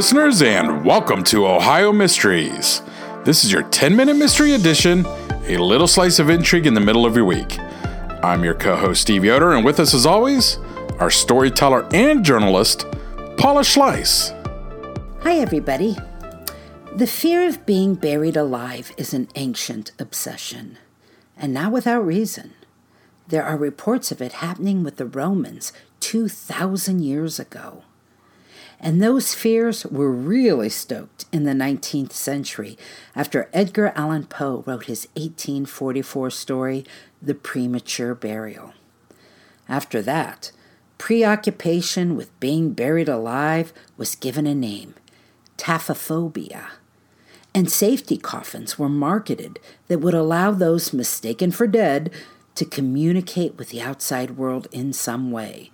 Listeners, and welcome to Ohio Mysteries. This is your 10 minute mystery edition, a little slice of intrigue in the middle of your week. I'm your co host, Steve Yoder, and with us, as always, our storyteller and journalist, Paula Schleis. Hi, everybody. The fear of being buried alive is an ancient obsession, and not without reason. There are reports of it happening with the Romans 2,000 years ago. And those fears were really stoked in the 19th century after Edgar Allan Poe wrote his 1844 story, The Premature Burial. After that, preoccupation with being buried alive was given a name taphophobia. And safety coffins were marketed that would allow those mistaken for dead to communicate with the outside world in some way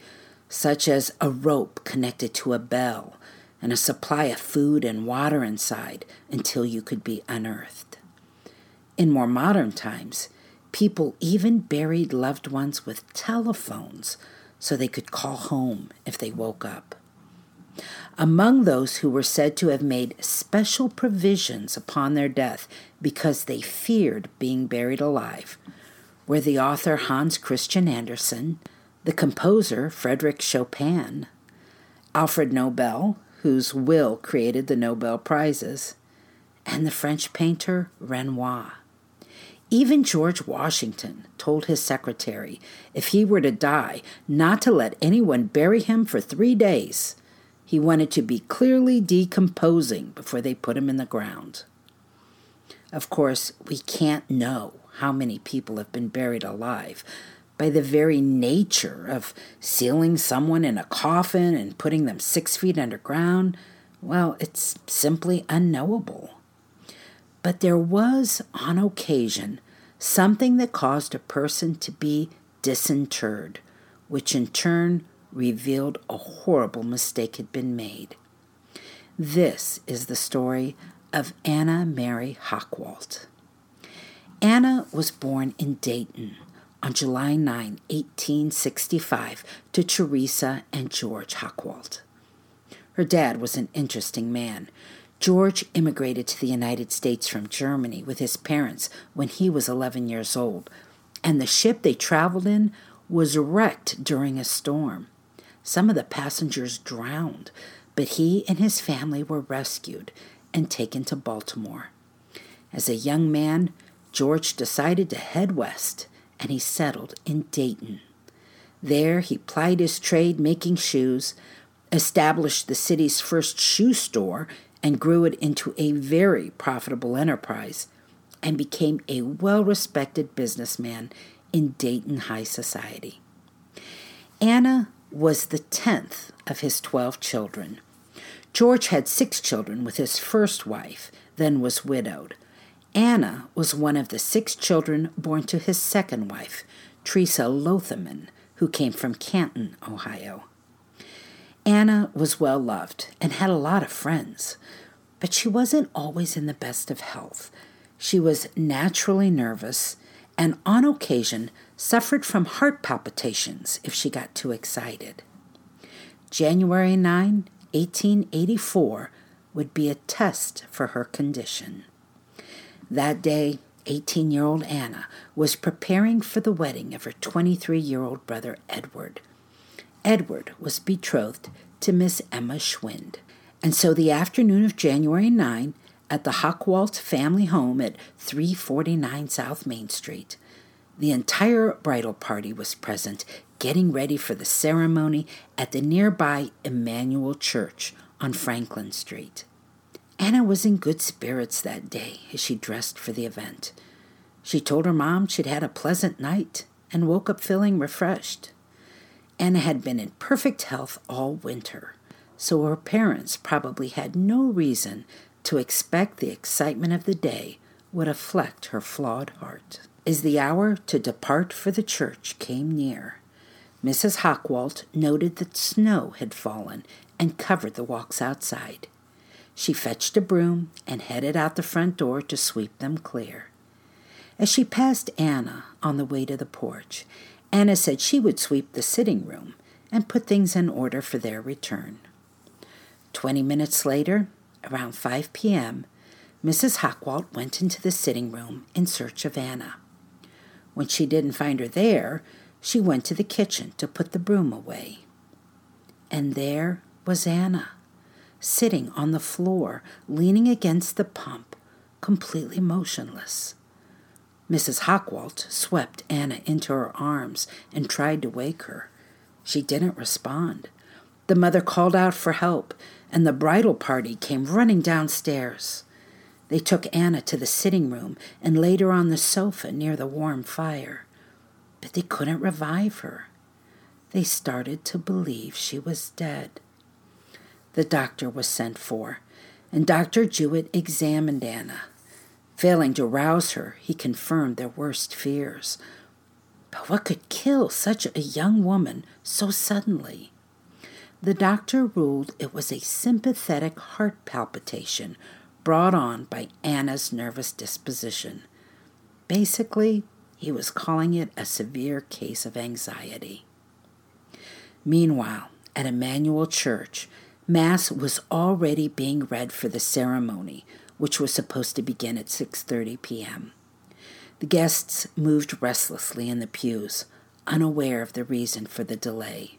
such as a rope connected to a bell and a supply of food and water inside until you could be unearthed. In more modern times, people even buried loved ones with telephones so they could call home if they woke up. Among those who were said to have made special provisions upon their death because they feared being buried alive were the author Hans Christian Andersen, the composer Frederick Chopin, Alfred Nobel, whose will created the Nobel Prizes, and the French painter Renoir. Even George Washington told his secretary if he were to die, not to let anyone bury him for three days. He wanted to be clearly decomposing before they put him in the ground. Of course, we can't know how many people have been buried alive, by the very nature of sealing someone in a coffin and putting them six feet underground, well, it's simply unknowable. But there was, on occasion, something that caused a person to be disinterred, which in turn revealed a horrible mistake had been made. This is the story of Anna Mary Hochwalt. Anna was born in Dayton on July 9, 1865, to Teresa and George Hochwalt. Her dad was an interesting man. George immigrated to the United States from Germany with his parents when he was 11 years old, and the ship they traveled in was wrecked during a storm. Some of the passengers drowned, but he and his family were rescued and taken to Baltimore. As a young man, George decided to head west and he settled in Dayton. There he plied his trade making shoes, established the city's first shoe store, and grew it into a very profitable enterprise, and became a well respected businessman in Dayton high society. Anna was the tenth of his twelve children. George had six children with his first wife, then was widowed. Anna was one of the six children born to his second wife, Teresa Lothman, who came from Canton, Ohio. Anna was well loved and had a lot of friends, but she wasn't always in the best of health. She was naturally nervous and on occasion suffered from heart palpitations if she got too excited. January 9, 1884, would be a test for her condition. That day, 18 year old Anna was preparing for the wedding of her 23 year old brother Edward. Edward was betrothed to Miss Emma Schwind. And so the afternoon of January 9, at the Hochwalt family home at 349 South Main Street, the entire bridal party was present, getting ready for the ceremony at the nearby Emmanuel Church on Franklin Street. Anna was in good spirits that day as she dressed for the event. She told her mom she'd had a pleasant night and woke up feeling refreshed. Anna had been in perfect health all winter, so her parents probably had no reason to expect the excitement of the day would afflict her flawed heart. As the hour to depart for the church came near, Mrs. Hochwalt noted that snow had fallen and covered the walks outside. She fetched a broom and headed out the front door to sweep them clear. As she passed Anna on the way to the porch, Anna said she would sweep the sitting room and put things in order for their return. Twenty minutes later, around 5 p.m., Mrs. Hochwalt went into the sitting room in search of Anna. When she didn't find her there, she went to the kitchen to put the broom away. And there was Anna, sitting on the floor, leaning against the pump, completely motionless. Mrs. Hochwalt swept Anna into her arms and tried to wake her. She didn't respond. The mother called out for help, and the bridal party came running downstairs. They took Anna to the sitting room and laid her on the sofa near the warm fire. But they couldn't revive her. They started to believe she was dead. The doctor was sent for, and Dr. Jewett examined Anna. Failing to rouse her, he confirmed their worst fears. But what could kill such a young woman so suddenly? The doctor ruled it was a sympathetic heart palpitation brought on by Anna's nervous disposition. Basically, he was calling it a severe case of anxiety. Meanwhile, at Emmanuel Church, Mass was already being read for the ceremony, which was supposed to begin at 6:30 p.m. The guests moved restlessly in the pews, unaware of the reason for the delay.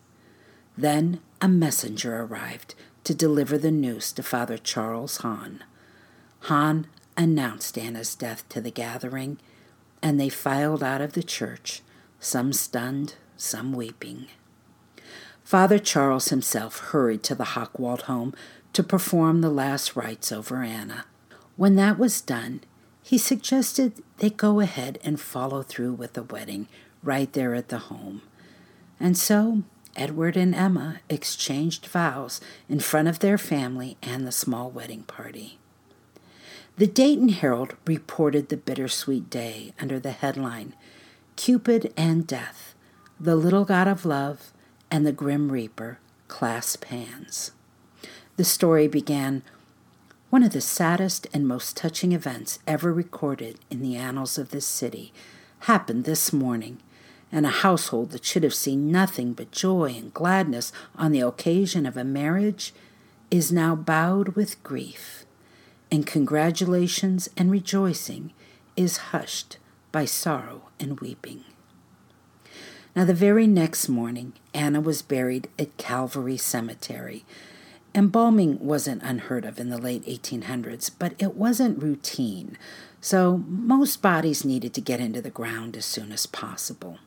Then a messenger arrived to deliver the news to Father Charles Hahn. Hahn announced Anna's death to the gathering, and they filed out of the church, some stunned, some weeping. Father Charles himself hurried to the Hochwalt home to perform the last rites over Anna. When that was done, he suggested they go ahead and follow through with the wedding right there at the home. And so Edward and Emma exchanged vows in front of their family and the small wedding party. The Dayton Herald reported the bittersweet day under the headline Cupid and Death, the Little God of Love, and the Grim Reaper clasp hands. The story began One of the saddest and most touching events ever recorded in the annals of this city happened this morning, and a household that should have seen nothing but joy and gladness on the occasion of a marriage is now bowed with grief and congratulations and rejoicing is hushed by sorrow and weeping. Now, the very next morning, Anna was buried at Calvary Cemetery. Embalming wasn't unheard of in the late 1800s, but it wasn't routine, so most bodies needed to get into the ground as soon as possible.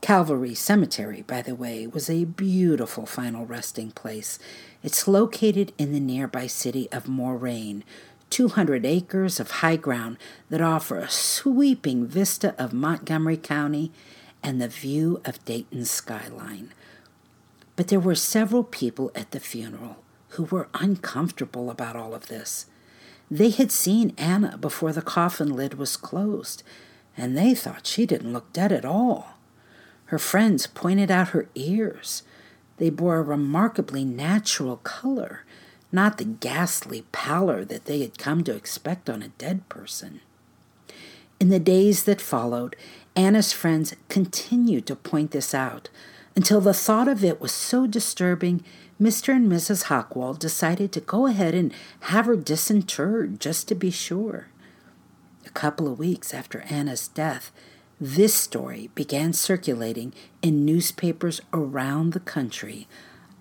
Calvary Cemetery, by the way, was a beautiful final resting place. It's located in the nearby city of Moraine, 200 acres of high ground that offer a sweeping vista of Montgomery County and the view of Dayton's skyline. But there were several people at the funeral who were uncomfortable about all of this. They had seen Anna before the coffin lid was closed, and they thought she didn't look dead at all. Her friends pointed out her ears. They bore a remarkably natural color, not the ghastly pallor that they had come to expect on a dead person. In the days that followed, Anna's friends continued to point this out until the thought of it was so disturbing, Mr. and Mrs. Hochwalt decided to go ahead and have her disinterred just to be sure. A couple of weeks after Anna's death, this story began circulating in newspapers around the country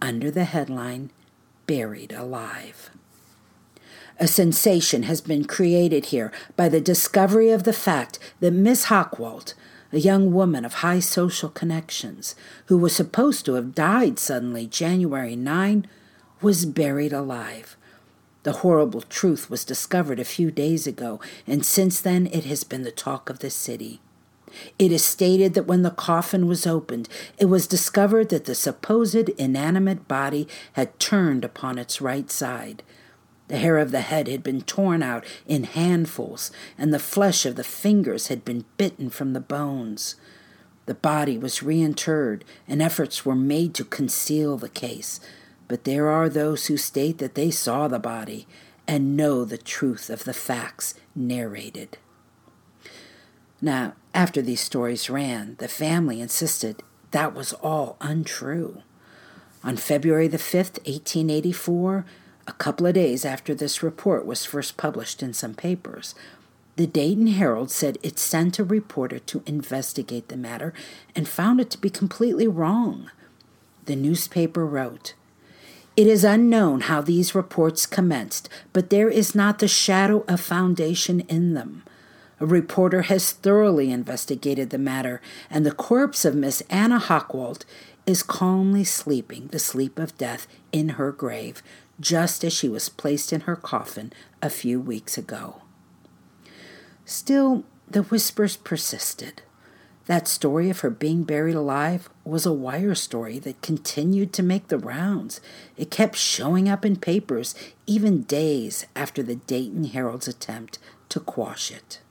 under the headline Buried Alive. A sensation has been created here by the discovery of the fact that Miss Hochwalt, a young woman of high social connections, who was supposed to have died suddenly January 9, was buried alive. The horrible truth was discovered a few days ago, and since then it has been the talk of the city. It is stated that when the coffin was opened, it was discovered that the supposed inanimate body had turned upon its right side. The hair of the head had been torn out in handfuls, and the flesh of the fingers had been bitten from the bones. The body was reinterred, and efforts were made to conceal the case. But there are those who state that they saw the body and know the truth of the facts narrated. Now, after these stories ran, the family insisted that was all untrue. On February the 5th, 1884, a couple of days after this report was first published in some papers, the Dayton Herald said it sent a reporter to investigate the matter and found it to be completely wrong. The newspaper wrote, It is unknown how these reports commenced, but there is not the shadow of foundation in them. A reporter has thoroughly investigated the matter, and the corpse of Miss Anna Hochwalt is calmly sleeping the sleep of death in her grave, just as she was placed in her coffin a few weeks ago. Still, the whispers persisted. That story of her being buried alive was a wire story that continued to make the rounds. It kept showing up in papers even days after the Dayton Herald's attempt to quash it.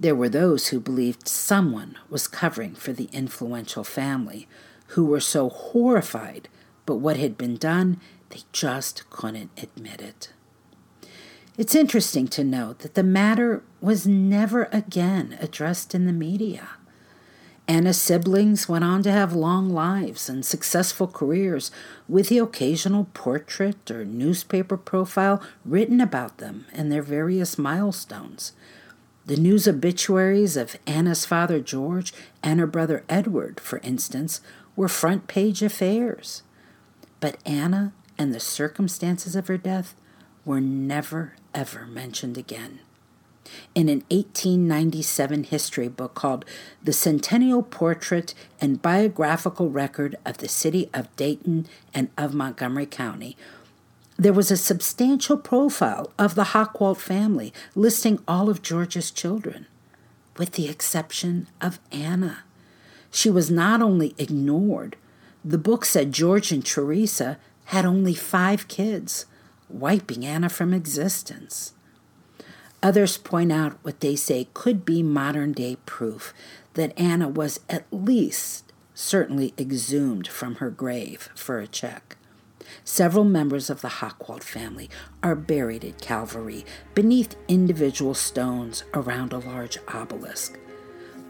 There were those who believed someone was covering for the influential family, who were so horrified but what had been done they just couldn't admit it. It's interesting to note that the matter was never again addressed in the media. Anna's siblings went on to have long lives and successful careers, with the occasional portrait or newspaper profile written about them and their various milestones. The news obituaries of Anna's father George and her brother Edward, for instance, were front page affairs. But Anna and the circumstances of her death were never, ever mentioned again. In an 1897 history book called The Centennial Portrait and Biographical Record of the City of Dayton and of Montgomery County, there was a substantial profile of the Hochwalt family listing all of George's children, with the exception of Anna. She was not only ignored, the book said George and Teresa had only five kids, wiping Anna from existence. Others point out what they say could be modern day proof that Anna was at least certainly exhumed from her grave for a check. Several members of the Hochwalt family are buried at Calvary beneath individual stones around a large obelisk.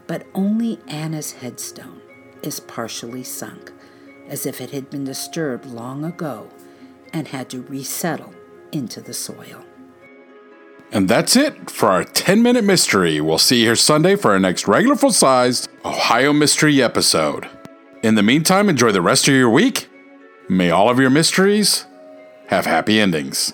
But only Anna's headstone is partially sunk as if it had been disturbed long ago and had to resettle into the soil. And that's it for our 10 minute mystery. We'll see you here Sunday for our next regular full sized Ohio Mystery episode. In the meantime, enjoy the rest of your week. May all of your mysteries have happy endings.